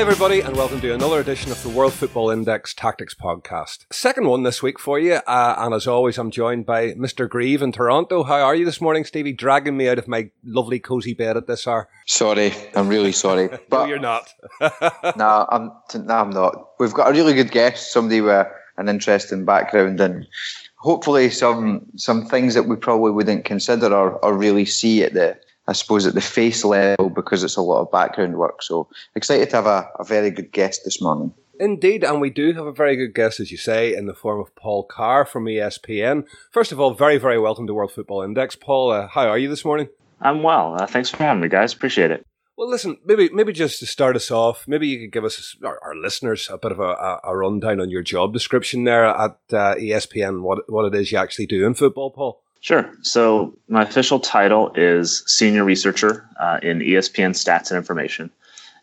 Hi, everybody, and welcome to another edition of the World Football Index Tactics Podcast. Second one this week for you, uh, and as always, I'm joined by Mr. Grieve in Toronto. How are you this morning, Stevie? Dragging me out of my lovely cozy bed at this hour. Sorry, I'm really sorry. But no, you're not. no, I'm. No, I'm not. We've got a really good guest, somebody with an interesting background, and hopefully some some things that we probably wouldn't consider or, or really see at the I suppose at the face level because it's a lot of background work. So excited to have a, a very good guest this morning. Indeed, and we do have a very good guest, as you say, in the form of Paul Carr from ESPN. First of all, very, very welcome to World Football Index. Paul, uh, how are you this morning? I'm well. Uh, thanks for having me, guys. Appreciate it. Well, listen, maybe maybe just to start us off, maybe you could give us our, our listeners a bit of a, a, rundown on your job description there at uh, ESPN, what what it is you actually do in football, Paul. Sure. So my official title is senior researcher uh, in ESPN Stats and Information,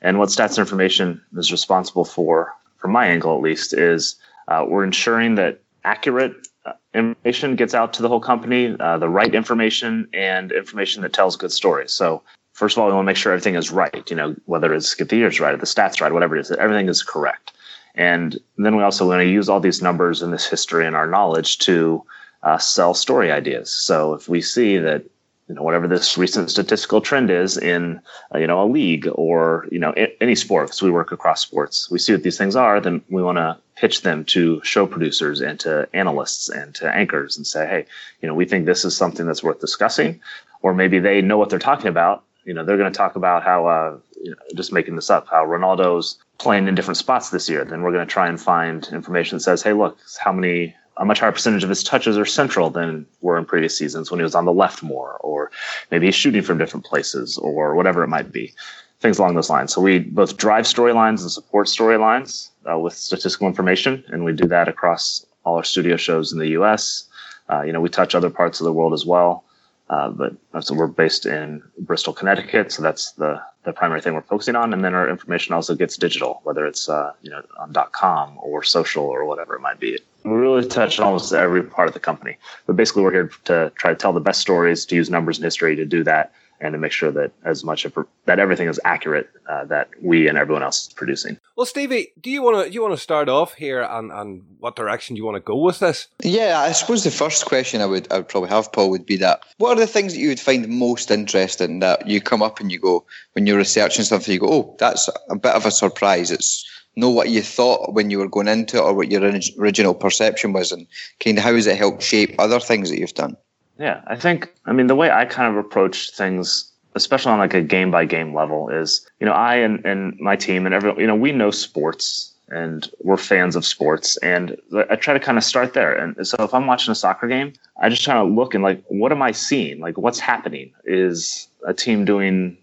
and what Stats and Information is responsible for, from my angle at least, is uh, we're ensuring that accurate uh, information gets out to the whole company, uh, the right information, and information that tells good stories. So first of all, we want to make sure everything is right. You know, whether it's get the years right or the stats right, whatever it is, everything is correct. And then we also want to use all these numbers and this history and our knowledge to uh, sell story ideas. So if we see that you know whatever this recent statistical trend is in uh, you know a league or you know I- any sport because we work across sports we see what these things are then we want to pitch them to show producers and to analysts and to anchors and say hey you know we think this is something that's worth discussing or maybe they know what they're talking about you know they're going to talk about how uh, you know, just making this up how ronaldo's playing in different spots this year then we're going to try and find information that says hey look how many a much higher percentage of his touches are central than were in previous seasons when he was on the left more, or maybe he's shooting from different places, or whatever it might be. Things along those lines. So we both drive storylines and support storylines uh, with statistical information, and we do that across all our studio shows in the U.S. Uh, you know, we touch other parts of the world as well. Uh, but uh, so we're based in Bristol, Connecticut, so that's the the primary thing we're focusing on. And then our information also gets digital, whether it's uh, you know on .com or social or whatever it might be. We really touch almost every part of the company, but basically we're here to try to tell the best stories, to use numbers and history to do that, and to make sure that as much of that everything is accurate uh, that we and everyone else is producing. Well, Stevie, do you want to you want to start off here and and what direction do you want to go with this? Yeah, I suppose the first question I would I would probably have Paul would be that what are the things that you would find most interesting that you come up and you go when you're researching something you go oh that's a bit of a surprise it's know what you thought when you were going into it or what your original perception was and kind of how has it helped shape other things that you've done yeah, I think I mean the way I kind of approach things, especially on like a game by game level, is you know I and, and my team and everyone you know we know sports and we're fans of sports and I try to kind of start there. And so if I'm watching a soccer game, I just try to look and like what am I seeing? Like what's happening? Is a team doing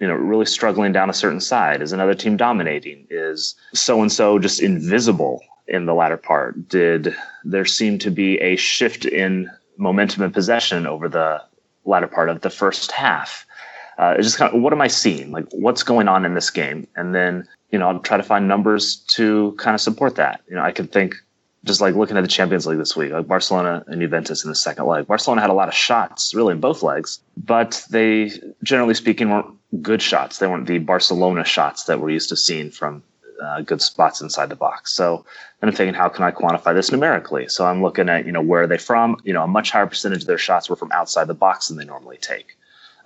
you know really struggling down a certain side? Is another team dominating? Is so and so just invisible in the latter part? Did there seem to be a shift in momentum and possession over the latter part of the first half. Uh, just kind of what am I seeing? Like what's going on in this game? And then, you know, I'll try to find numbers to kind of support that. You know, I could think just like looking at the Champions League this week, like Barcelona and Juventus in the second leg. Barcelona had a lot of shots really in both legs, but they generally speaking weren't good shots. They weren't the Barcelona shots that we're used to seeing from uh, good spots inside the box. So then I'm thinking, how can I quantify this numerically? So I'm looking at, you know, where are they from? You know, a much higher percentage of their shots were from outside the box than they normally take.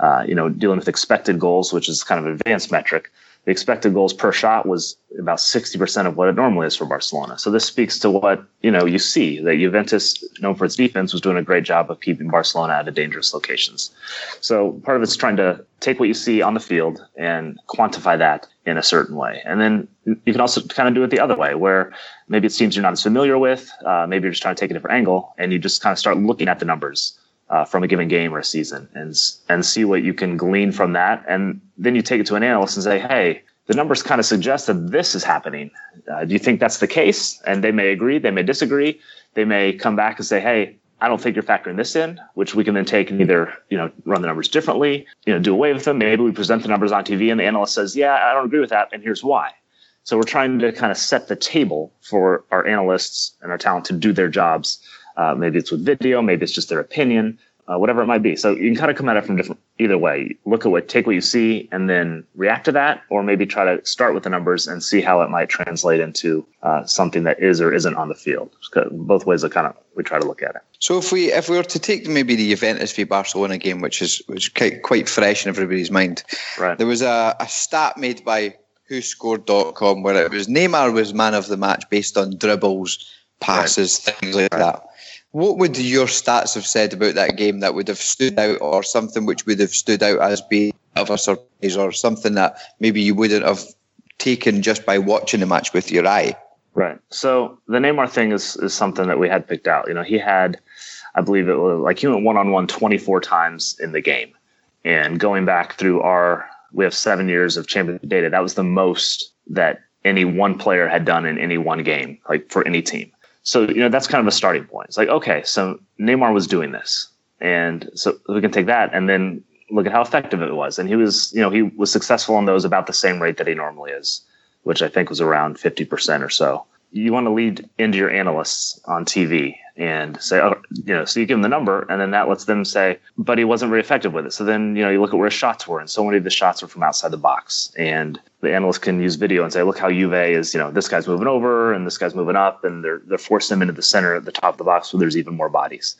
Uh, you know, dealing with expected goals, which is kind of an advanced metric the expected goals per shot was about 60% of what it normally is for Barcelona. So this speaks to what, you know, you see that Juventus, known for its defense, was doing a great job of keeping Barcelona out of dangerous locations. So part of it's trying to take what you see on the field and quantify that in a certain way. And then you can also kind of do it the other way, where maybe it's teams you're not as familiar with, uh, maybe you're just trying to take a different angle, and you just kind of start looking at the numbers uh, from a given game or a season and and see what you can glean from that and then you take it to an analyst and say hey the numbers kind of suggest that this is happening uh, do you think that's the case and they may agree they may disagree they may come back and say hey I don't think you're factoring this in, which we can then take and either, you know, run the numbers differently, you know, do away with them. Maybe we present the numbers on TV and the analyst says, yeah, I don't agree with that. And here's why. So we're trying to kind of set the table for our analysts and our talent to do their jobs uh, maybe it's with video, maybe it's just their opinion, uh, whatever it might be. So you can kind of come at it from different either way. Look at what, take what you see, and then react to that, or maybe try to start with the numbers and see how it might translate into uh, something that is or isn't on the field. Both ways, are kind of we try to look at it. So if we if we were to take maybe the Juventus v Barcelona game, which is which is quite, quite fresh in everybody's mind, right? There was a, a stat made by WhoScored.com where it was Neymar was man of the match based on dribbles, passes, right. things like right. that. What would your stats have said about that game that would have stood out, or something which would have stood out as being of a surprise, or something that maybe you wouldn't have taken just by watching the match with your eye? Right. So the Neymar thing is is something that we had picked out. You know, he had, I believe it was like he went one on one 24 times in the game, and going back through our, we have seven years of championship data. That was the most that any one player had done in any one game, like for any team. So, you know, that's kind of a starting point. It's like, okay, so Neymar was doing this. And so we can take that and then look at how effective it was. And he was, you know, he was successful on those about the same rate that he normally is, which I think was around 50% or so. You want to lead into your analysts on TV and say, oh, you know, so you give them the number, and then that lets them say, but he wasn't very effective with it. So then, you know, you look at where his shots were, and so many of the shots were from outside the box. And the analyst can use video and say, look how Juve is, you know, this guy's moving over and this guy's moving up, and they're they're forcing him into the center at the top of the box where there's even more bodies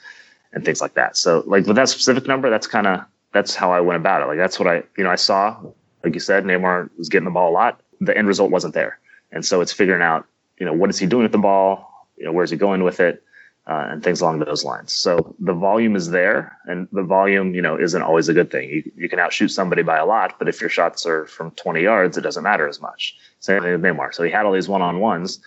and things like that. So like with that specific number, that's kind of that's how I went about it. Like that's what I you know I saw, like you said, Neymar was getting the ball a lot. The end result wasn't there, and so it's figuring out, you know, what is he doing with the ball, you know, where's he going with it uh, and things along those lines. So the volume is there, and the volume, you know, isn't always a good thing. You, you can outshoot somebody by a lot, but if your shots are from 20 yards, it doesn't matter as much. Same thing with Neymar. So he had all these one-on-ones.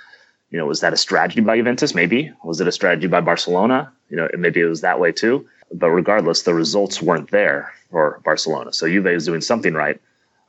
You know, was that a strategy by Juventus? Maybe. Was it a strategy by Barcelona? You know, maybe it was that way too. But regardless, the results weren't there for Barcelona. So Juve is doing something right,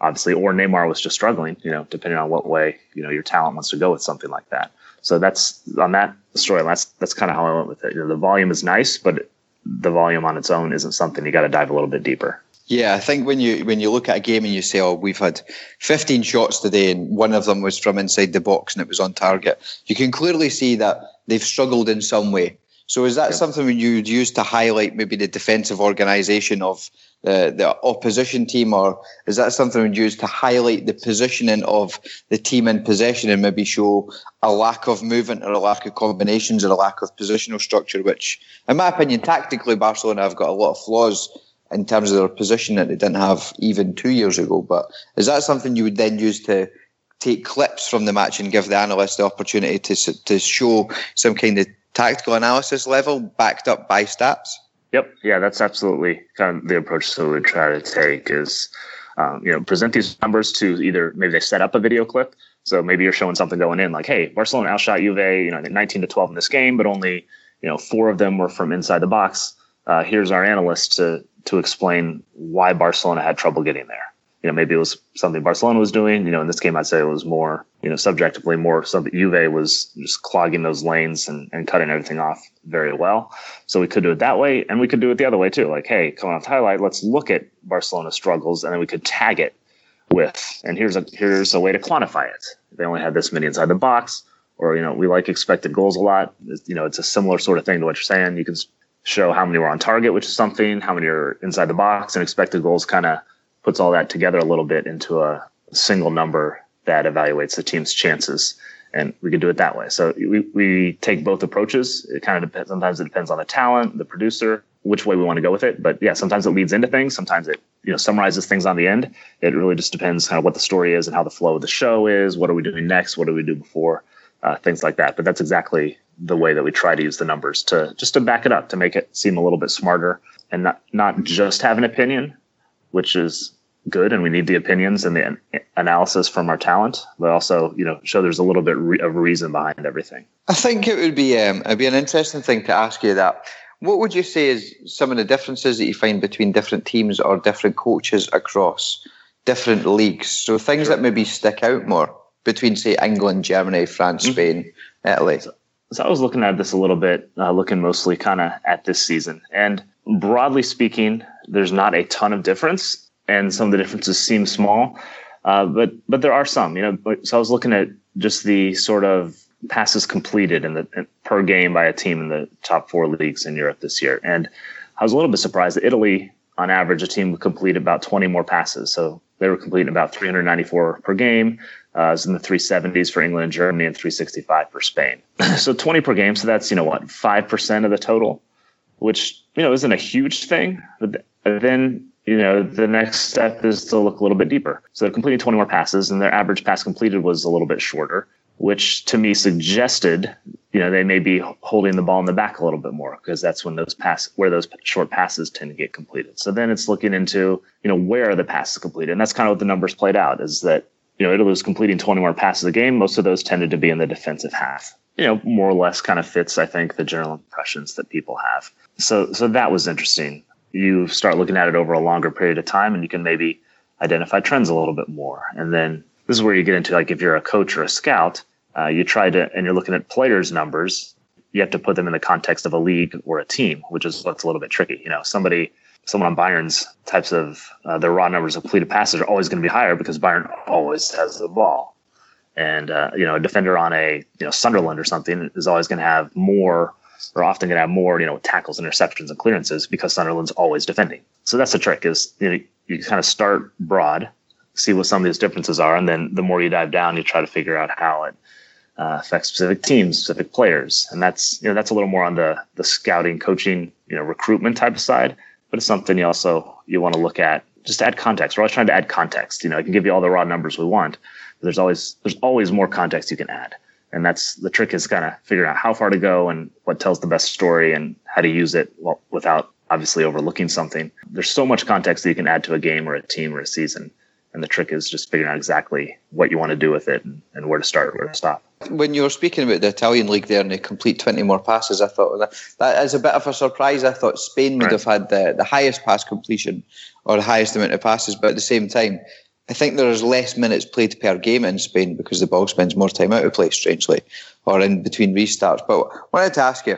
obviously, or Neymar was just struggling. You know, depending on what way you know your talent wants to go with something like that. So that's on that story. That's that's kind of how I went with it. You know, the volume is nice, but the volume on its own isn't something you got to dive a little bit deeper. Yeah, I think when you when you look at a game and you say, "Oh, we've had 15 shots today, and one of them was from inside the box and it was on target," you can clearly see that they've struggled in some way. So, is that something you'd use to highlight maybe the defensive organisation of the, the opposition team, or is that something we'd use to highlight the positioning of the team in possession and maybe show a lack of movement or a lack of combinations or a lack of positional structure, which, in my opinion, tactically, Barcelona have got a lot of flaws in terms of their position that they didn't have even two years ago. But is that something you would then use to take clips from the match and give the analyst the opportunity to, to show some kind of tactical analysis level backed up by stats? Yep. Yeah, that's absolutely kind of the approach that we try to take is, um, you know, present these numbers to either maybe they set up a video clip. So maybe you're showing something going in like, hey, Barcelona outshot Juve, you know, 19 to 12 in this game, but only, you know, four of them were from inside the box. Uh, here's our analyst to to explain why Barcelona had trouble getting there you know, maybe it was something Barcelona was doing. You know, in this game, I'd say it was more, you know, subjectively more something Juve was just clogging those lanes and, and cutting everything off very well. So we could do it that way, and we could do it the other way too. Like, hey, coming off the highlight, let's look at Barcelona's struggles, and then we could tag it with, and here's a here's a way to quantify it. They only had this many inside the box, or you know, we like expected goals a lot. You know, it's a similar sort of thing to what you're saying. You can show how many were on target, which is something, how many are inside the box, and expected goals kind of puts all that together a little bit into a single number that evaluates the team's chances. And we could do it that way. So we, we take both approaches. It kind of depends. Sometimes it depends on the talent, the producer, which way we want to go with it. But yeah, sometimes it leads into things. Sometimes it, you know, summarizes things on the end. It really just depends kind of what the story is and how the flow of the show is. What are we doing next? What do we do before? Uh, things like that. But that's exactly the way that we try to use the numbers to just to back it up, to make it seem a little bit smarter and not, not just have an opinion, which is good and we need the opinions and the analysis from our talent, but also, you know, show there's a little bit re- of reason behind everything. I think it would be um, it'd be an interesting thing to ask you that. What would you say is some of the differences that you find between different teams or different coaches across different leagues? So things sure. that maybe stick out more between, say, England, Germany, France, mm-hmm. Spain, Italy. So, so, I was looking at this a little bit, uh, looking mostly kind of at this season, and broadly speaking, there's not a ton of difference and some of the differences seem small, uh, but but there are some. You know, so I was looking at just the sort of passes completed in the per game by a team in the top four leagues in Europe this year, and I was a little bit surprised that Italy, on average, a team would complete about 20 more passes. So they were completing about 394 per game. Uh, it was in the 370s for England and Germany and 365 for Spain. so 20 per game. So that's, you know, what, 5% of the total, which, you know, isn't a huge thing. But then, you know, the next step is to look a little bit deeper. So they're completing 20 more passes and their average pass completed was a little bit shorter, which to me suggested, you know, they may be holding the ball in the back a little bit more because that's when those pass, where those short passes tend to get completed. So then it's looking into, you know, where are the passes completed? And that's kind of what the numbers played out is that you know, Italy was completing 20 more passes a game. Most of those tended to be in the defensive half. You know, more or less kind of fits, I think, the general impressions that people have. So, so that was interesting. You start looking at it over a longer period of time, and you can maybe identify trends a little bit more. And then this is where you get into like if you're a coach or a scout, uh, you try to, and you're looking at players' numbers. You have to put them in the context of a league or a team, which is what's a little bit tricky. You know, somebody someone on Bayern's types of uh, their raw numbers of completed passes are always going to be higher because Bayern always has the ball. And uh, you know, a defender on a you know Sunderland or something is always going to have more, or often going to have more you know tackles, interceptions, and clearances because Sunderland's always defending. So that's the trick is you know you kind of start broad, see what some of these differences are, and then the more you dive down, you try to figure out how it uh, affects specific teams, specific players, and that's you know that's a little more on the the scouting, coaching, you know, recruitment type of side but it's something you also you want to look at just to add context. We're always trying to add context. You know, I can give you all the raw numbers we want, but there's always there's always more context you can add. And that's the trick is kind of figuring out how far to go and what tells the best story and how to use it without obviously overlooking something. There's so much context that you can add to a game or a team or a season. And the trick is just figuring out exactly what you want to do with it and, and where to start, where to stop when you were speaking about the Italian league there and they complete 20 more passes, I thought that, that is a bit of a surprise. I thought Spain would right. have had the, the highest pass completion or the highest amount of passes, but at the same time, I think there's less minutes played per game in Spain because the ball spends more time out of play, strangely, or in between restarts. But I wanted to ask you,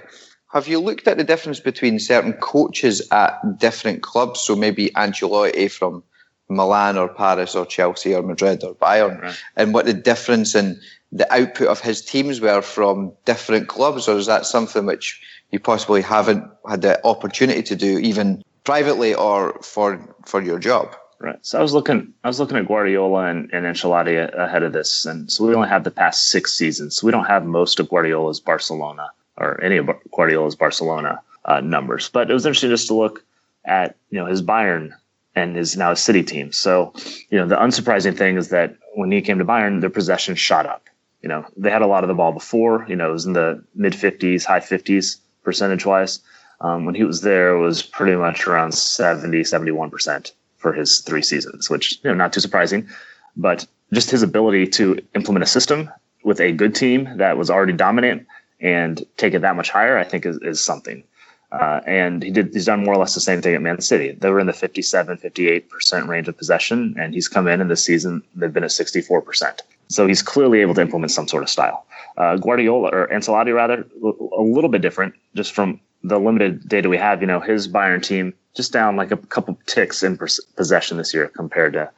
have you looked at the difference between certain coaches at different clubs? So maybe Ancelotti from Milan or Paris or Chelsea or Madrid or Bayern, right. and what the difference in the output of his teams were from different clubs, or is that something which you possibly haven't had the opportunity to do, even privately or for for your job? Right. So I was looking, I was looking at Guardiola and, and Ancelotti ahead of this, and so we only have the past six seasons. So we don't have most of Guardiola's Barcelona or any of Guardiola's Barcelona uh, numbers. But it was interesting just to look at you know his Bayern and his now his City team. So you know the unsurprising thing is that when he came to Bayern, their possession shot up you know, they had a lot of the ball before, you know, it was in the mid 50s, high 50s percentage wise. Um, when he was there, it was pretty much around 70, 71% for his three seasons, which, you know, not too surprising. But just his ability to implement a system with a good team that was already dominant and take it that much higher, I think is, is something. Uh, and he did, he's done more or less the same thing at Man City. They were in the 57, 58% range of possession, and he's come in in this season, they've been at 64%. So he's clearly able to implement some sort of style. Uh, Guardiola or Ancelotti, rather, a little bit different, just from the limited data we have. You know, his Bayern team just down like a couple ticks in possession this year compared to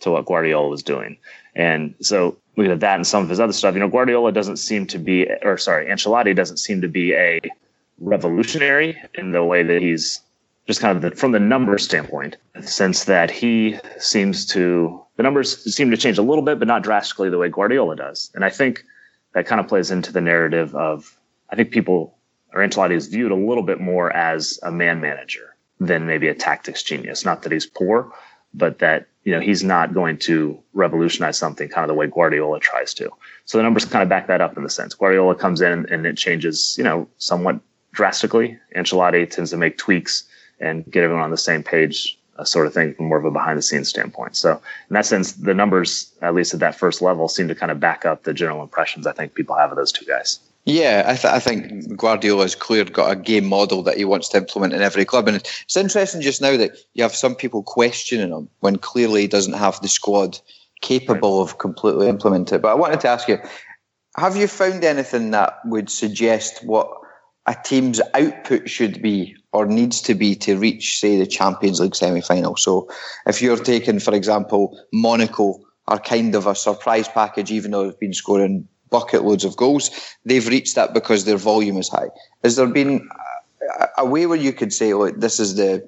to what Guardiola was doing. And so looking at that and some of his other stuff, you know, Guardiola doesn't seem to be, or sorry, Ancelotti doesn't seem to be a revolutionary in the way that he's just kind of the, from the number standpoint, since that he seems to the numbers seem to change a little bit, but not drastically the way Guardiola does. And I think that kind of plays into the narrative of I think people or Ancelotti is viewed a little bit more as a man manager than maybe a tactics genius. Not that he's poor, but that you know he's not going to revolutionize something kind of the way Guardiola tries to. So the numbers kind of back that up in the sense Guardiola comes in and it changes you know somewhat drastically. Ancelotti tends to make tweaks and get everyone on the same page, uh, sort of thing, from more of a behind the scenes standpoint. So, in that sense, the numbers, at least at that first level, seem to kind of back up the general impressions I think people have of those two guys. Yeah, I, th- I think Guardiola's clearly got a game model that he wants to implement in every club. And it's interesting just now that you have some people questioning him when clearly he doesn't have the squad capable of completely implementing it. But I wanted to ask you, have you found anything that would suggest what a team's output should be or needs to be to reach, say, the Champions League semi final. So if you're taking, for example, Monaco are kind of a surprise package, even though they've been scoring bucket loads of goals, they've reached that because their volume is high. Has there been a way where you could say, "Oh, this is the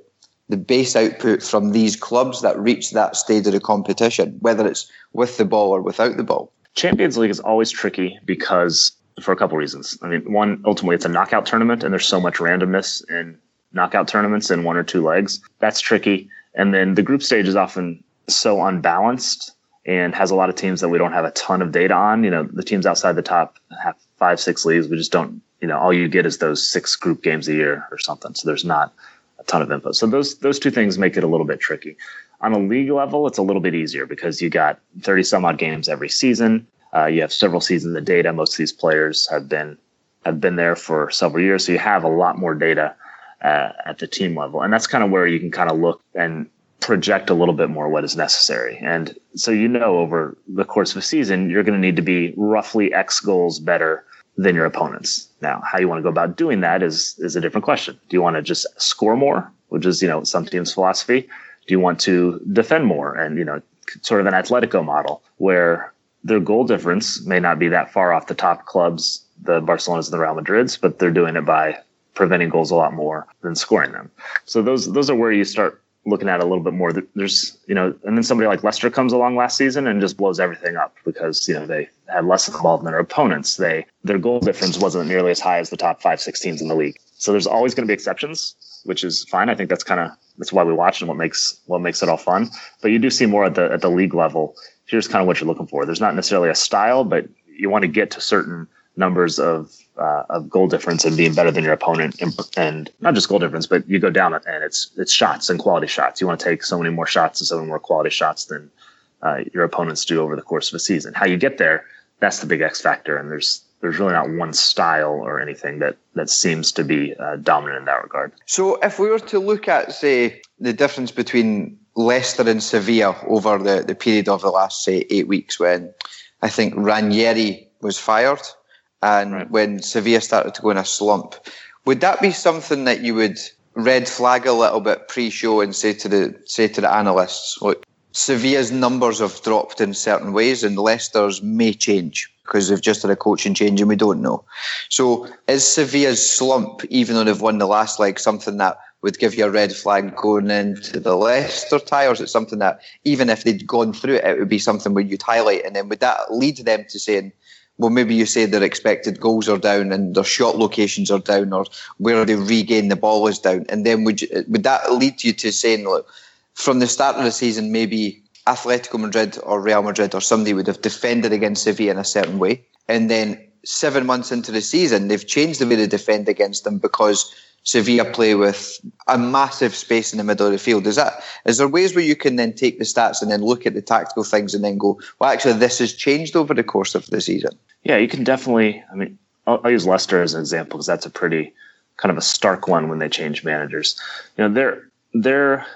the base output from these clubs that reach that stage of the competition, whether it's with the ball or without the ball." Champions League is always tricky because for a couple reasons. I mean, one, ultimately, it's a knockout tournament, and there's so much randomness in knockout tournaments in one or two legs. That's tricky. And then the group stage is often so unbalanced and has a lot of teams that we don't have a ton of data on. You know, the teams outside the top have five, six leagues. We just don't, you know, all you get is those six group games a year or something. So there's not a ton of input. So those those two things make it a little bit tricky. On a league level, it's a little bit easier because you got 30 some odd games every season. Uh, you have several seasons of data. Most of these players have been have been there for several years, so you have a lot more data uh, at the team level, and that's kind of where you can kind of look and project a little bit more what is necessary. And so you know over the course of a season, you're going to need to be roughly X goals better than your opponents. Now, how you want to go about doing that is is a different question. Do you want to just score more, which is you know some teams' philosophy? Do you want to defend more and you know sort of an Atletico model where their goal difference may not be that far off the top clubs, the Barcelonas and the Real Madrids, but they're doing it by preventing goals a lot more than scoring them. So those those are where you start looking at a little bit more. There's you know, and then somebody like Leicester comes along last season and just blows everything up because you know they had less involvement than their opponents. They their goal difference wasn't nearly as high as the top five, six teams in the league. So there's always going to be exceptions, which is fine. I think that's kind of that's why we watch and what makes what makes it all fun. But you do see more at the at the league level here's kind of what you're looking for. There's not necessarily a style, but you want to get to certain numbers of uh, of goal difference and being better than your opponent, and, and, not just goal difference, but you go down and it's it's shots and quality shots. You want to take so many more shots and so many more quality shots than uh, your opponents do over the course of a season. How you get there, that's the big X factor, and there's there's really not one style or anything that that seems to be uh, dominant in that regard. So, if we were to look at, say, the difference between Leicester and Sevilla over the, the period of the last, say, eight weeks when I think Ranieri was fired and right. when Sevilla started to go in a slump. Would that be something that you would red flag a little bit pre-show and say to the say to the analysts, look, Sevilla's numbers have dropped in certain ways and Leicester's may change because they've just had a coaching change and we don't know. So is Sevilla's slump, even though they've won the last leg, something that would give you a red flag going into the Leicester tie, or is it something that even if they'd gone through it, it would be something where you'd highlight, and then would that lead them to saying, well, maybe you say their expected goals are down and their shot locations are down, or where they regain the ball is down, and then would you, would that lead you to saying, look, from the start of the season, maybe Atletico Madrid or Real Madrid or somebody would have defended against Sevilla in a certain way, and then seven months into the season, they've changed the way they defend against them because Sevilla play with a massive space in the middle of the field. Is that is there ways where you can then take the stats and then look at the tactical things and then go, well, actually, this has changed over the course of the season? Yeah, you can definitely. I mean, I'll, I'll use Leicester as an example because that's a pretty kind of a stark one when they change managers. You know, their their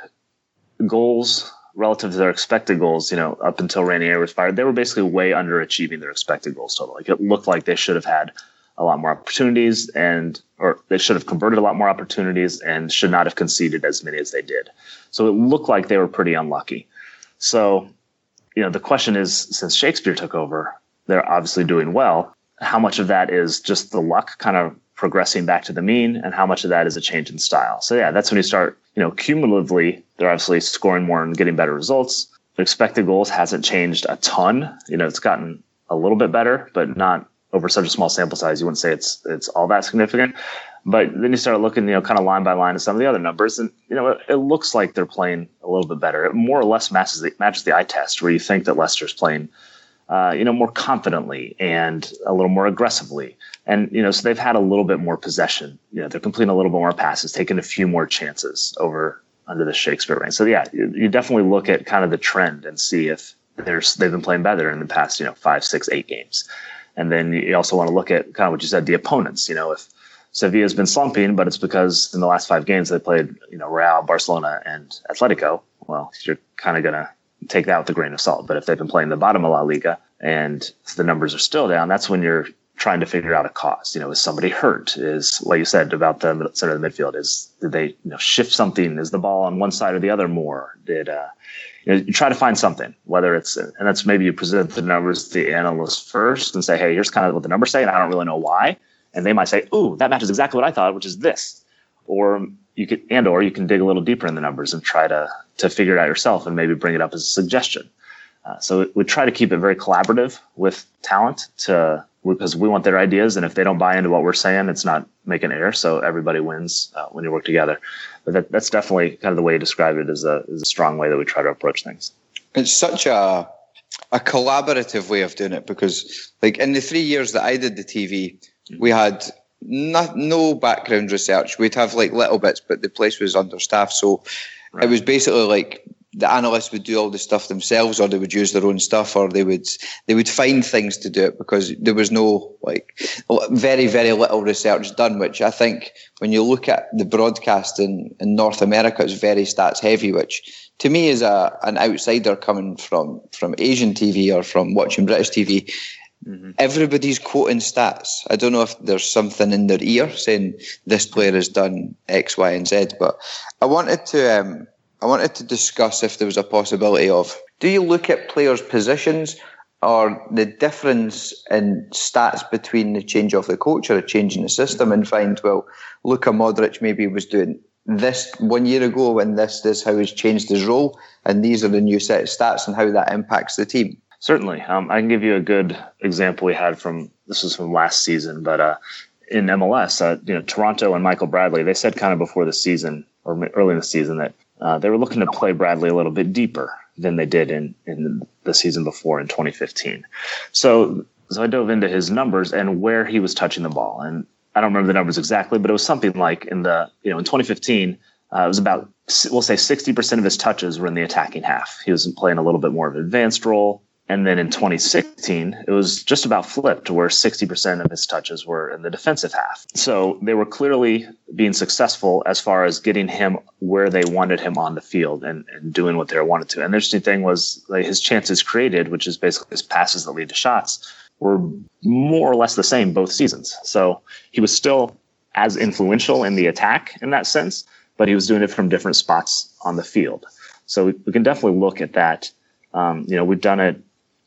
goals relative to their expected goals, you know, up until Ranieri was fired, they were basically way underachieving their expected goals total. Like it looked like they should have had a lot more opportunities and or they should have converted a lot more opportunities and should not have conceded as many as they did. So it looked like they were pretty unlucky. So, you know, the question is since Shakespeare took over, they're obviously doing well. How much of that is just the luck kind of progressing back to the mean and how much of that is a change in style? So yeah, that's when you start, you know, cumulatively, they're obviously scoring more and getting better results. The expected goals hasn't changed a ton. You know, it's gotten a little bit better, but not over such a small sample size, you wouldn't say it's it's all that significant. But then you start looking, you know, kind of line by line at some of the other numbers, and you know, it, it, looks like they're playing a little bit better. It more or less matches the matches the eye test, where you think that Leicester's playing, uh, you know, more confidently and a little more aggressively, and you know, so they've had a little bit more possession. You know, they're completing a little bit more passes, taking a few more chances over under the Shakespeare reign. So yeah, you, you definitely look at kind of the trend and see if there's they've been playing better in the past, you know, five, six, eight games. And then you also want to look at kind of what you said, the opponents. You know, if Sevilla's been slumping, but it's because in the last five games they played, you know, Real, Barcelona, and Atletico. Well, you're kind of going to take that with a grain of salt. But if they've been playing the bottom of La Liga and the numbers are still down, that's when you're trying to figure out a cause. You know, is somebody hurt? Is like you said about the center of the midfield? Is did they you know shift something? Is the ball on one side or the other more? Did uh, you, know, you try to find something, whether it's, and that's maybe you present the numbers to the analyst first and say, hey, here's kind of what the numbers say, and I don't really know why. And they might say, ooh, that matches exactly what I thought, which is this. or you could and or you can dig a little deeper in the numbers and try to to figure it out yourself and maybe bring it up as a suggestion. Uh, so we try to keep it very collaborative with talent to because we want their ideas, and if they don't buy into what we're saying, it's not making air. So everybody wins uh, when you work together. But that, that's definitely kind of the way you describe it is a is a strong way that we try to approach things. It's such a a collaborative way of doing it because, like, in the three years that I did the TV, we had not, no background research. We'd have like little bits, but the place was understaffed. So right. it was basically like the analysts would do all the stuff themselves or they would use their own stuff or they would they would find things to do it because there was no like very very little research done which i think when you look at the broadcast in, in north america it's very stats heavy which to me as a an outsider coming from from asian tv or from watching british tv Mm-hmm. Everybody's quoting stats. I don't know if there's something in their ear saying this player has done X, Y, and Z. But I wanted to um, I wanted to discuss if there was a possibility of do you look at players' positions or the difference in stats between the change of the coach or a change in the system and find well, Luka Modric maybe was doing this one year ago and this is how he's changed his role and these are the new set of stats and how that impacts the team. Certainly, um, I can give you a good example we had from this was from last season, but uh, in MLS, uh, you know, Toronto and Michael Bradley, they said kind of before the season or early in the season that uh, they were looking to play Bradley a little bit deeper than they did in in the season before in 2015. So, so I dove into his numbers and where he was touching the ball, and I don't remember the numbers exactly, but it was something like in the you know in 2015. Uh, it was about we'll say 60% of his touches were in the attacking half. He was playing a little bit more of an advanced role. And then in 2016, it was just about flipped, where 60% of his touches were in the defensive half. So they were clearly being successful as far as getting him where they wanted him on the field and, and doing what they wanted to. And the interesting thing was like, his chances created, which is basically his passes that lead to shots, were more or less the same both seasons. So he was still as influential in the attack in that sense, but he was doing it from different spots on the field. So we, we can definitely look at that. Um, you know, we've done it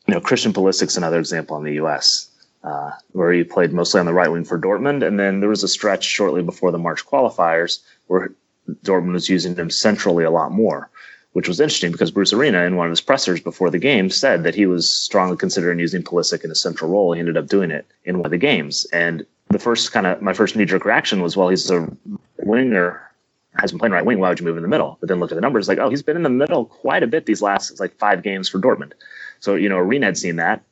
you know, Christian Pulisic's another example in the U.S. Uh, where he played mostly on the right wing for Dortmund, and then there was a stretch shortly before the March qualifiers where Dortmund was using him centrally a lot more, which was interesting because Bruce Arena, in one of his pressers before the game, said that he was strongly considering using Pulisic in a central role. He ended up doing it in one of the games, and the first kind of my first knee jerk reaction was, well, he's a winger has been playing right wing. Why would you move in the middle? But then look at the numbers, like, oh, he's been in the middle quite a bit these last like five games for Dortmund. So, you know, Arena had seen that,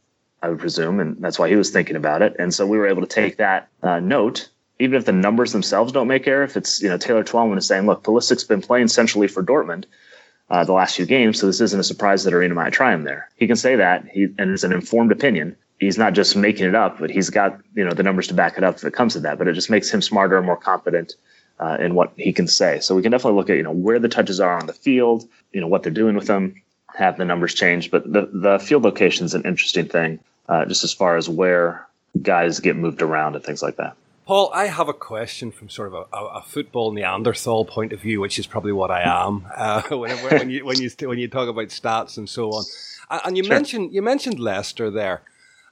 I would presume, and that's why he was thinking about it. And so we were able to take that uh, note, even if the numbers themselves don't make air, if it's, you know, Taylor Twellman is saying, look, Pulisic's been playing centrally for Dortmund uh, the last few games, so this isn't a surprise that Arena might try him there. He can say that, he, and it's an informed opinion. He's not just making it up, but he's got, you know, the numbers to back it up if it comes to that. But it just makes him smarter and more competent uh, in what he can say. So we can definitely look at, you know, where the touches are on the field, you know, what they're doing with them, have the numbers change. But the, the field location is an interesting thing, uh, just as far as where guys get moved around and things like that. Paul, I have a question from sort of a, a, football Neanderthal point of view, which is probably what I am uh, when, when, you when you when you talk about stats and so on. And you sure. mentioned you mentioned Leicester there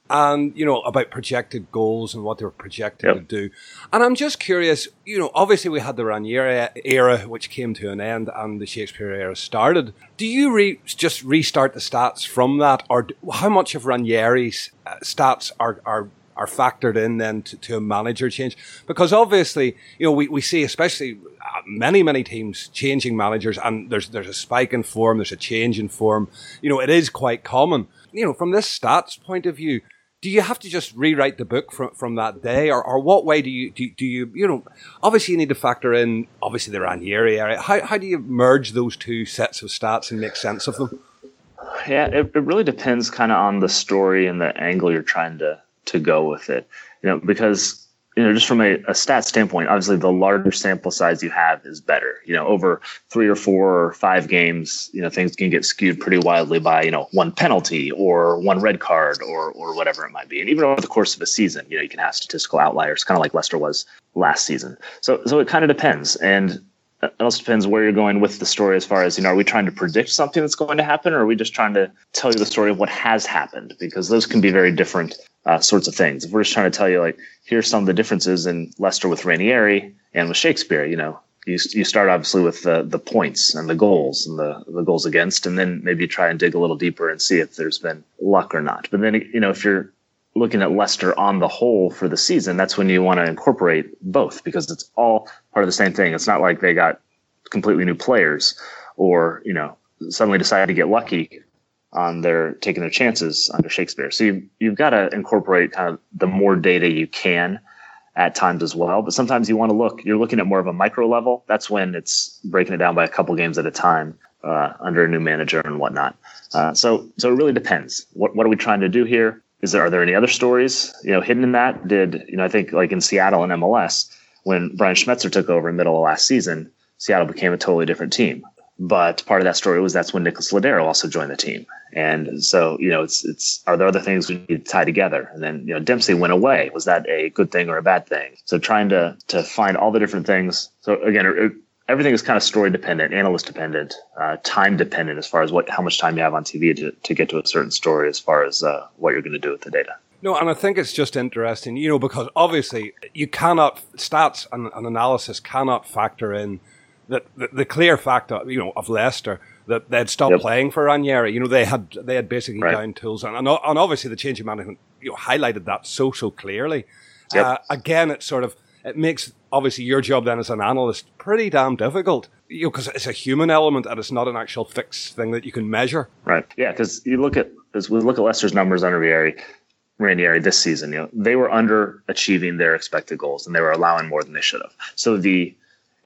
and you know about projected goals and what they were projected yep. to do. And I'm just curious, you know, obviously we had the Ranieri era, which came to an end, and the Shakespeare era started. Do you re- just restart the stats from that, or do, how much of Ranieri's uh, stats are are are factored in then to, to, a manager change? Because obviously, you know, we, we see especially uh, many, many teams changing managers and there's, there's a spike in form, there's a change in form. You know, it is quite common. You know, from this stats point of view, do you have to just rewrite the book from, from that day or, or what way do you, do, do you, you know, obviously you need to factor in, obviously the Ranieri area. How, how do you merge those two sets of stats and make sense of them? Yeah, it, it really depends kind of on the story and the angle you're trying to, to go with it, you know, because you know, just from a, a stat standpoint, obviously the larger sample size you have is better. You know, over three or four or five games, you know, things can get skewed pretty wildly by, you know, one penalty or one red card or or whatever it might be. And even over the course of a season, you know, you can have statistical outliers, kind of like Leicester was last season. So so it kind of depends. And it also depends where you're going with the story as far as, you know, are we trying to predict something that's going to happen or are we just trying to tell you the story of what has happened? Because those can be very different uh, sorts of things. If we're just trying to tell you, like, here's some of the differences in Leicester with Ranieri and with Shakespeare, you know, you, you start obviously with the, the points and the goals and the, the goals against, and then maybe try and dig a little deeper and see if there's been luck or not. But then, you know, if you're looking at Leicester on the whole for the season, that's when you want to incorporate both because it's all part of the same thing. It's not like they got completely new players or, you know, suddenly decided to get lucky on their taking their chances under Shakespeare. So you've, you've got to incorporate kind of the more data you can at times as well. But sometimes you want to look, you're looking at more of a micro level. That's when it's breaking it down by a couple games at a time uh, under a new manager and whatnot. Uh, so, so it really depends. What, what are we trying to do here? Is there, are there any other stories, you know, hidden in that? Did, you know, I think like in Seattle and MLS, when Brian Schmetzer took over in the middle of last season, Seattle became a totally different team. But part of that story was that's when Nicholas Lodeiro also joined the team. And so, you know, it's it's are there other things we need to tie together? And then, you know, Dempsey went away. Was that a good thing or a bad thing? So trying to to find all the different things. So again, it, everything is kind of story dependent, analyst dependent, uh, time dependent as far as what how much time you have on TV to, to get to a certain story as far as uh, what you're going to do with the data. No, and I think it's just interesting, you know, because obviously you cannot stats and, and analysis cannot factor in that the, the, clear fact, of, you know, of Leicester that they'd stopped yep. playing for Ranieri. You know, they had they had basically right. down tools, and, and and obviously the change of management you know highlighted that so so clearly. Yep. Uh, again, it sort of it makes obviously your job then as an analyst pretty damn difficult. You know, because it's a human element and it's not an actual fixed thing that you can measure. Right. Yeah, because you look at as we look at Leicester's numbers under Ranieri, Ranieri this season, you know, they were underachieving their expected goals and they were allowing more than they should have. So the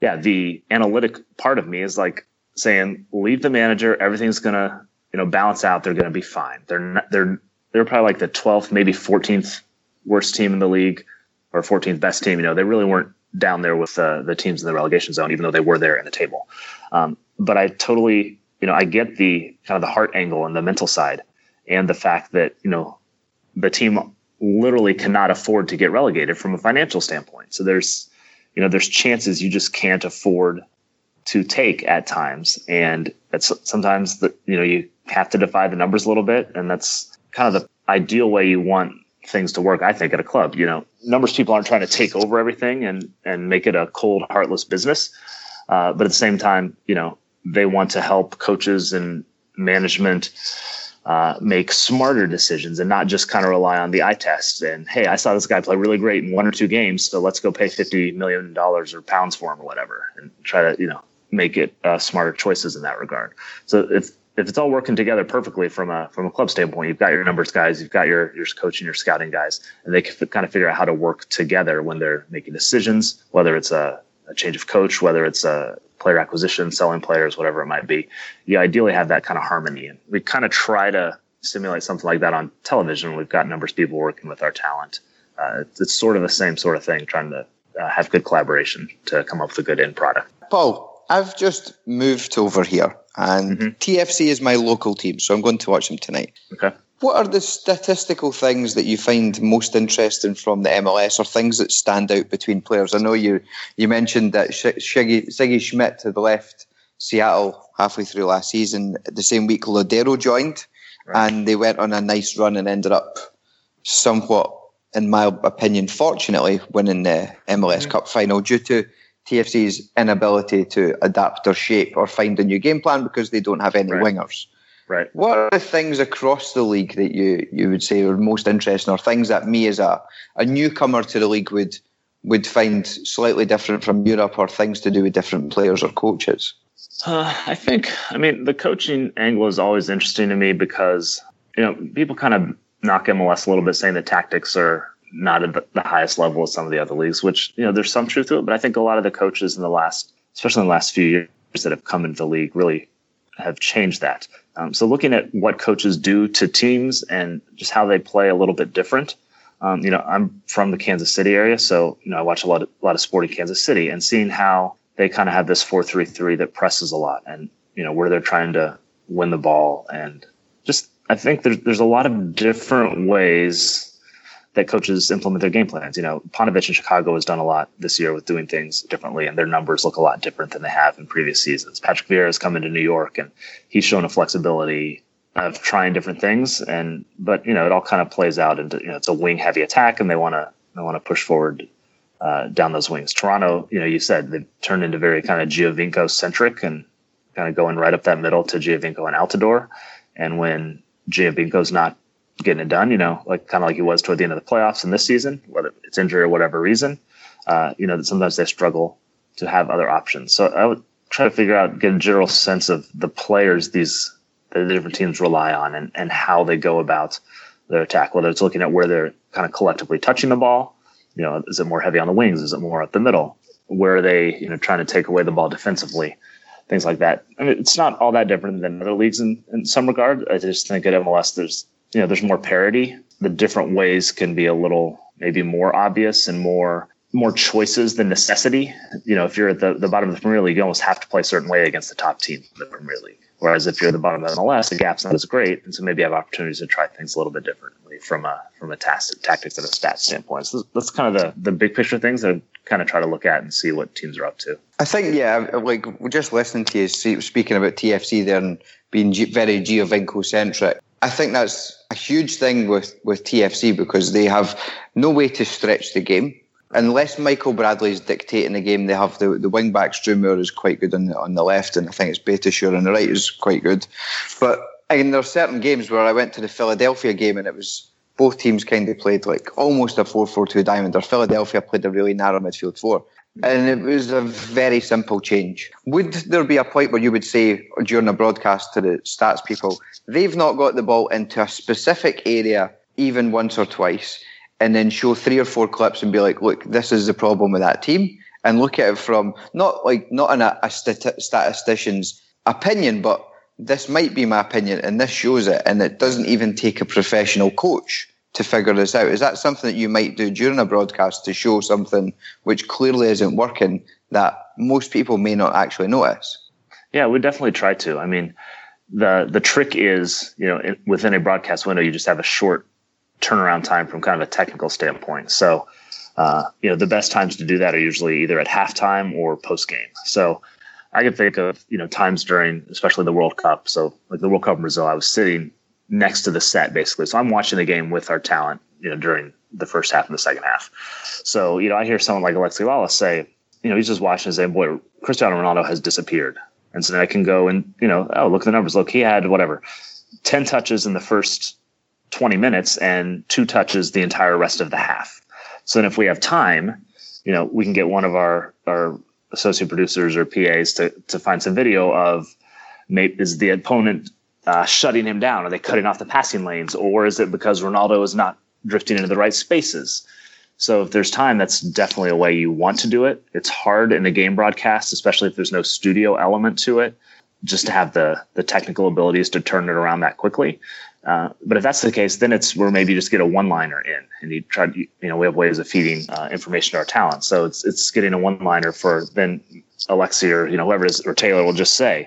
yeah, the analytic part of me is like saying, leave the manager. Everything's gonna, you know, balance out. They're gonna be fine. They're not, they're they're probably like the 12th, maybe 14th worst team in the league or 14th best team. You know, they really weren't down there with uh, the teams in the relegation zone, even though they were there in the table. Um, but I totally, you know, I get the kind of the heart angle and the mental side, and the fact that you know the team literally cannot afford to get relegated from a financial standpoint. So there's you know, there's chances you just can't afford to take at times. And that's sometimes that, you know, you have to defy the numbers a little bit. And that's kind of the ideal way you want things to work, I think, at a club. You know, numbers people aren't trying to take over everything and, and make it a cold, heartless business. Uh, but at the same time, you know, they want to help coaches and management uh, make smarter decisions and not just kind of rely on the eye test. And hey, I saw this guy play really great in one or two games, so let's go pay fifty million dollars or pounds for him or whatever, and try to you know make it uh, smarter choices in that regard. So if if it's all working together perfectly from a from a club standpoint, you've got your numbers guys, you've got your your coach and your scouting guys, and they can f- kind of figure out how to work together when they're making decisions, whether it's a, a change of coach, whether it's a player acquisition, selling players, whatever it might be. You ideally have that kind of harmony. And we kind of try to simulate something like that on television. We've got numbers of people working with our talent. Uh, it's, it's, sort of the same sort of thing, trying to uh, have good collaboration to come up with a good end product. Paul, I've just moved over here and mm-hmm. TFC is my local team, so I'm going to watch them tonight. Okay. What are the statistical things that you find most interesting from the MLS, or things that stand out between players? I know you you mentioned that Shiggy, Sigi Schmid had left Seattle halfway through last season. The same week, Lodeiro joined, right. and they went on a nice run and ended up somewhat, in my opinion, fortunately winning the MLS mm-hmm. Cup final due to TFC's inability to adapt or shape or find a new game plan because they don't have any right. wingers. Right. What are the things across the league that you, you would say are most interesting, or things that me as a, a newcomer to the league would would find slightly different from Europe, or things to do with different players or coaches? Uh, I think, I mean, the coaching angle is always interesting to me because you know people kind of knock MLS a little bit, saying the tactics are not at the highest level of some of the other leagues, which you know there's some truth to it. But I think a lot of the coaches in the last, especially in the last few years that have come into the league, really have changed that. Um, so looking at what coaches do to teams and just how they play a little bit different. Um, you know, I'm from the Kansas City area, so you know I watch a lot of a lot of Sporting Kansas City, and seeing how they kind of have this four three three that presses a lot, and you know where they're trying to win the ball, and just I think there's there's a lot of different ways that coaches implement their game plans. You know, Paunovic in Chicago has done a lot this year with doing things differently, and their numbers look a lot different than they have in previous seasons. Patrick Vieira has come into New York, and he's shown a flexibility of trying different things, and but you know, it all kind of plays out into you know, it's a wing heavy attack, and they want to they want to push forward uh, down those wings. Toronto, you know, you said they've turned into very kind of Giovinco centric and kind of going right up that middle to Giovinco and Altidore. And when Giovinco's not getting it done, you know, like kind of like he was toward the end of the playoffs in this season, whether it's injury or whatever reason, uh, you know, that sometimes they struggle to have other options. So I would try to figure out, get a general sense of the players these the different teams rely on and, and how they go about their attack, whether it's looking at where they're kind of collectively touching the ball, you know, is it more heavy on the wings? Is it more at the middle? Where are they, you know, trying to take away the ball defensively? Things like that. I mean, it's not all that different than other leagues in, in some regard. I just think at MLS there's you know there's more parity. The different ways can be a little maybe more obvious and more more choices than necessity. You know, if you're at the, the bottom of the Premier League, you almost have to play a certain way against the top team in the Premier League. Whereas if you're at the bottom of the MLS, the gap's not as great, and so maybe you have opportunities to try things a little bit differently from a from a tactic, tactics and a stats standpoint. So that's kind of the the big picture things that kind of try to look at and see what teams are up to. I think yeah, like just listening to you speaking about TFC there and being very Giovinco centric. I think that's a huge thing with with TFC because they have no way to stretch the game unless Michael Bradley's dictating the game, they have the the wing back Strumur is quite good on the on the left, and I think it's Beitashour on the right is quite good. But again, there are certain games where I went to the Philadelphia game and it was both teams kind of played like almost a 4-4-2 diamond. Or Philadelphia played a really narrow midfield four. And it was a very simple change. Would there be a point where you would say during a broadcast to the stats people, they've not got the ball into a specific area even once or twice? and then show three or four clips and be like, look, this is the problem with that team, and look at it from not like not in a, a statistician's opinion, but this might be my opinion, and this shows it, and it doesn't even take a professional coach to figure this out. Is that something that you might do during a broadcast to show something which clearly isn't working that most people may not actually notice? Yeah, we definitely try to. I mean, the the trick is, you know, within a broadcast window, you just have a short turnaround time from kind of a technical standpoint. So, uh, you know, the best times to do that are usually either at halftime or post game. So, I can think of you know times during, especially the World Cup. So, like the World Cup in Brazil, I was sitting next to the set basically. So I'm watching the game with our talent, you know, during the first half and the second half. So, you know, I hear someone like Alexi Lalas say, you know, he's just watching and saying, boy, Cristiano Ronaldo has disappeared. And so then I can go and, you know, oh, look at the numbers. Look, he had whatever, 10 touches in the first 20 minutes and two touches the entire rest of the half. So then if we have time, you know, we can get one of our, our associate producers or PAs to, to find some video of maybe is the opponent uh, shutting him down? Are they cutting off the passing lanes? Or is it because Ronaldo is not drifting into the right spaces? So if there's time, that's definitely a way you want to do it. It's hard in a game broadcast, especially if there's no studio element to it, just to have the the technical abilities to turn it around that quickly. Uh, but if that's the case, then it's where maybe you just get a one-liner in, and you try. To, you know, we have ways of feeding uh, information to our talent, so it's it's getting a one-liner for then Alexi or you know whoever it is or Taylor will just say,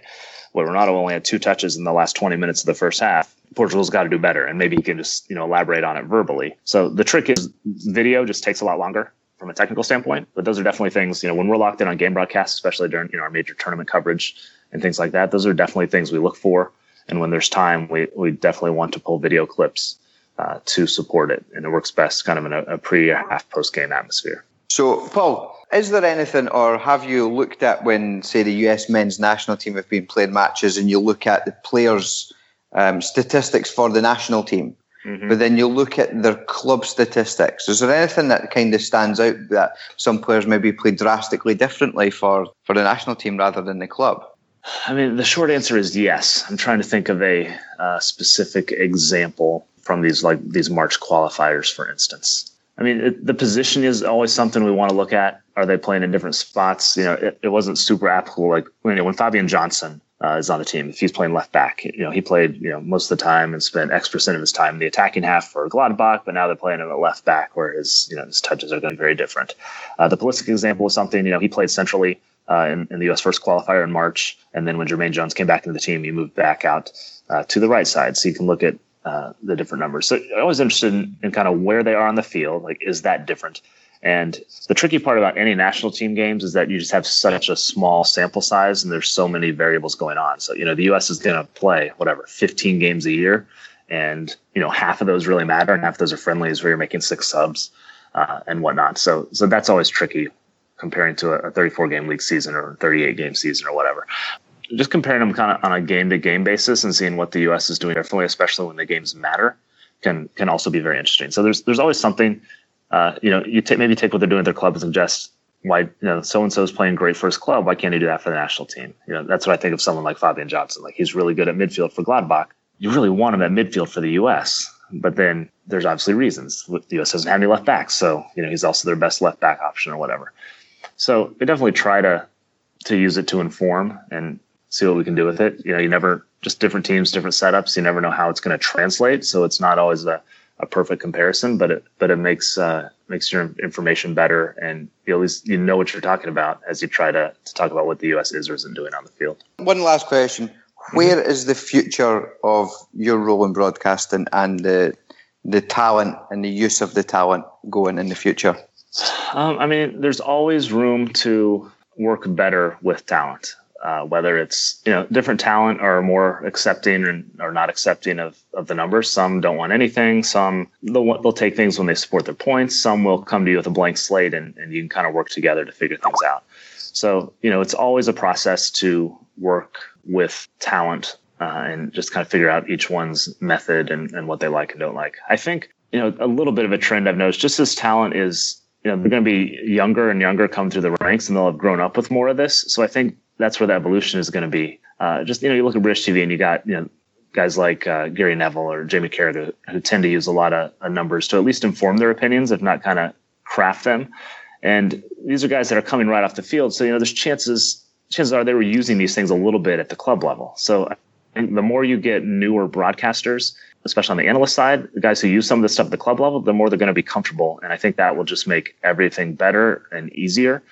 "Well, Ronaldo only had two touches in the last 20 minutes of the first half. Portugal's got to do better," and maybe he can just you know elaborate on it verbally. So the trick is video just takes a lot longer from a technical standpoint, but those are definitely things you know when we're locked in on game broadcasts, especially during you know our major tournament coverage and things like that. Those are definitely things we look for and when there's time, we, we definitely want to pull video clips uh, to support it. And it works best kind of in a, a pre half post game atmosphere. So, Paul, is there anything, or have you looked at when, say, the US men's national team have been playing matches and you look at the players' um, statistics for the national team? Mm-hmm. But then you look at their club statistics. Is there anything that kind of stands out that some players maybe play drastically differently for, for the national team rather than the club? I mean, the short answer is yes. I'm trying to think of a uh, specific example from these like these March qualifiers, for instance. I mean, it, the position is always something we want to look at. Are they playing in different spots? You know, it, it wasn't super applicable. Like when, when Fabian Johnson uh, is on the team, if he's playing left back, you know, he played you know most of the time and spent X percent of his time in the attacking half for Gladbach, but now they're playing him at left back, where his you know his touches are going to be very different. Uh, the Pulisic example was something you know he played centrally uh, in, in, the U.S. first qualifier in March, and then when Jermaine Jones came back into the team, he moved back out uh, to the right side. So you can look at uh, the different numbers. So I'm always interested in, in, kind of where they are on the field. Like, is that different? And the tricky part about any national team games is that you just have such a small sample size, and there's so many variables going on. So you know, the U.S. is going to play whatever 15 games a year, and you know, half of those really matter, and half of those are friendlies where you're making six subs. uh, and whatnot. So so that's always tricky comparing to a 34 game league season or 38 game season or whatever. Just comparing them kind of on a game to game basis and seeing what the U.S. is doing differently, especially when the games matter, can can also be very interesting. So there's there's always something. Uh, you know, you t- maybe take what they're doing at their club and suggest why you know so and so is playing great for his club. Why can't he do that for the national team? You know, that's what I think of someone like Fabian Johnson. Like he's really good at midfield for Gladbach. You really want him at midfield for the U.S. But then there's obviously reasons. The U.S. doesn't have any left backs, so you know he's also their best left back option or whatever. So we definitely try to to use it to inform and see what we can do with it. You know, you never just different teams, different setups. You never know how it's going to translate, so it's not always a, a perfect comparison, but it but it makes uh, makes your information better, and you at least you know what you're talking about as you try to, to talk about what the U.S. is or isn't doing on the field. One last question: Where mm-hmm. is the future of your role in broadcasting and the the talent and the use of the talent going in the future? Um, I mean, there's always room to work better with talent. Uh, whether it's you know different talent are more accepting and or not accepting of, of the numbers. Some don't want anything. Some they'll, they'll take things when they support their points. Some will come to you with a blank slate and, and you can kind of work together to figure things out. So you know it's always a process to work with talent uh, and just kind of figure out each one's method and, and what they like and don't like. I think you know a little bit of a trend I've noticed just as talent is you know they're going to be younger and younger come through the ranks and they'll have grown up with more of this. So I think that's where the evolution is going to be. Uh, just you know, you look at British TV and you got you know guys like uh, Gary Neville or Jamie Carragher who tend to use a lot of uh, numbers to at least inform their opinions, if not kind of craft them. And these are guys that are coming right off the field, so you know there's chances chances are they were using these things a little bit at the club level. So the more you get newer broadcasters, especially on the analyst side, the guys who use some of this stuff at the club level, the more they're going to be comfortable, and I think that will just make everything better and easier.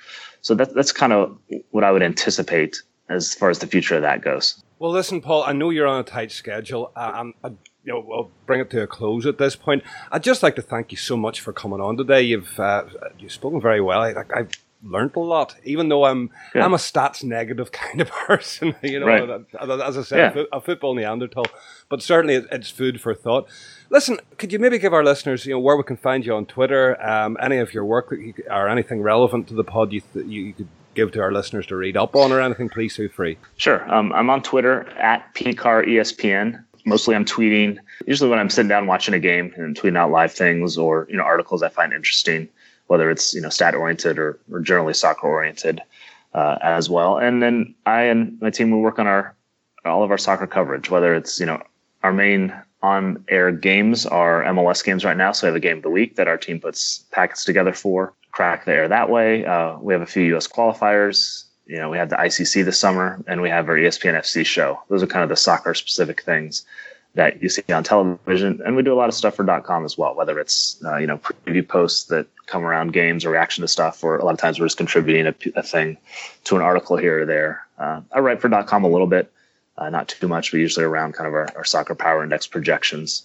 So that, that's kind of what I would anticipate as far as the future of that goes. Well, listen, Paul, I know you're on a tight schedule. Uh, I, you know, I'll bring it to a close at this point. I'd just like to thank you so much for coming on today. You've uh, you've spoken very well. I, I've learned a lot, even though I'm yeah. I'm a stats negative kind of person. You know, right. as I said, yeah. a football Neanderthal, but certainly it's food for thought. Listen, could you maybe give our listeners, you know, where we can find you on Twitter, um, any of your work you, or anything relevant to the pod you, th- you could give to our listeners to read up on or anything? Please feel free. Sure, um, I'm on Twitter at PCarrESPN. Mostly, I'm tweeting. Usually, when I'm sitting down watching a game and tweeting out live things or you know articles I find interesting, whether it's you know stat oriented or, or generally soccer oriented uh, as well. And then I and my team we work on our all of our soccer coverage, whether it's you know our main on air games are MLS games right now. So we have a game of the week that our team puts packets together for, crack the air that way. Uh, we have a few US qualifiers. You know, we had the ICC this summer and we have our ESPN FC show. Those are kind of the soccer specific things that you see on television. And we do a lot of stuff for .com as well, whether it's, uh, you know, preview posts that come around games or reaction to stuff, or a lot of times we're just contributing a, a thing to an article here or there. Uh, I write for .com a little bit uh, not too much, but usually around kind of our, our soccer power index projections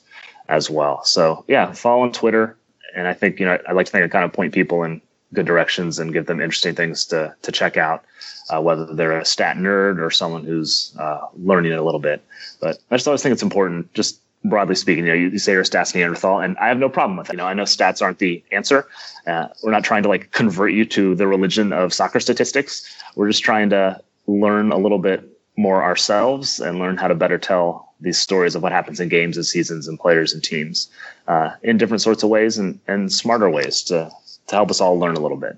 as well. So yeah, follow on Twitter. And I think, you know, I like to think I kind of point people in good directions and give them interesting things to, to check out, uh, whether they're a stat nerd or someone who's uh, learning it a little bit. But I just always think it's important, just broadly speaking, you know, you, you say you're a stats Neanderthal, and I have no problem with it. You know, I know stats aren't the answer. Uh, we're not trying to like convert you to the religion of soccer statistics. We're just trying to learn a little bit more ourselves and learn how to better tell these stories of what happens in games and seasons and players and teams uh, in different sorts of ways and, and smarter ways to, to help us all learn a little bit.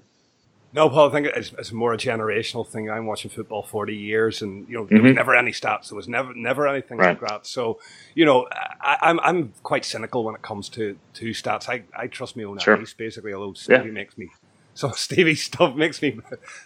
No, Paul, I think it's, it's more a generational thing. I'm watching football 40 years and, you know, there mm-hmm. was never any stats. There was never, never anything right. like that. So, you know, I, am I'm, I'm quite cynical when it comes to, to stats. I, I trust my own sure. eyes, basically, although Stevie yeah. makes me, so Stevie stuff makes me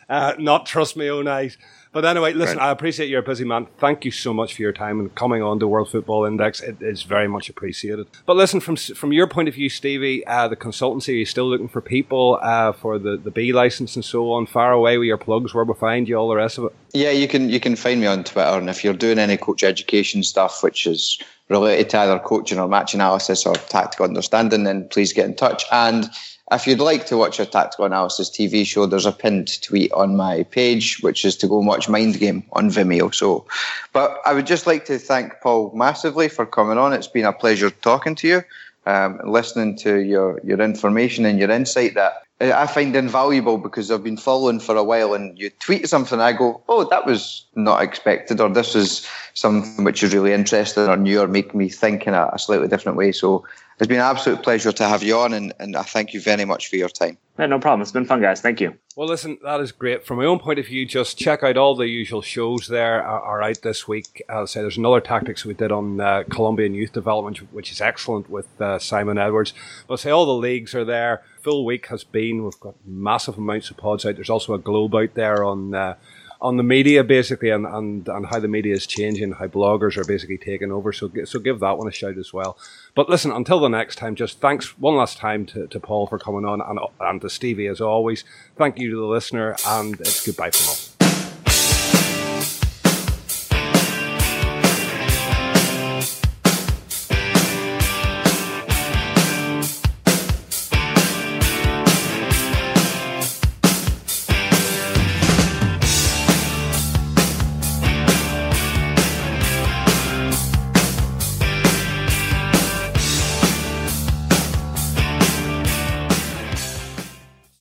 uh, not trust my own eyes. But anyway, listen, right. I appreciate you're a busy man. Thank you so much for your time and coming on to World Football Index. It is very much appreciated. But listen, from from your point of view, Stevie, uh, the consultancy, are you still looking for people uh, for the, the B license and so on? Far away with your plugs, where we find you, all the rest of it. Yeah, you can you can find me on Twitter, and if you're doing any coach education stuff, which is related to either coaching or match analysis or tactical understanding, then please get in touch. And if you'd like to watch a tactical analysis TV show, there's a pinned tweet on my page, which is to go and watch Mind Game on Vimeo. So, but I would just like to thank Paul massively for coming on. It's been a pleasure talking to you. um, listening to your, your information and your insight that I find invaluable because I've been following for a while and you tweet something, I go, oh, that was not expected, or this is something which is really interesting or new or make me think in a, a slightly different way. So it's been an absolute pleasure to have you on and, and I thank you very much for your time. Yeah, no problem. It's been fun, guys. Thank you. Well, listen, that is great. From my own point of view, just check out all the usual shows there are, are out this week. As I say, there's another tactics we did on uh, Colombian youth development, which is excellent with uh, Simon Edwards. But I say all the leagues are there. Full week has been. We've got massive amounts of pods out. There's also a globe out there on. Uh, on the media basically and, and, and how the media is changing, how bloggers are basically taking over. So so give that one a shout as well. But listen, until the next time, just thanks one last time to, to Paul for coming on and, and to Stevie as always. Thank you to the listener and it's goodbye from all.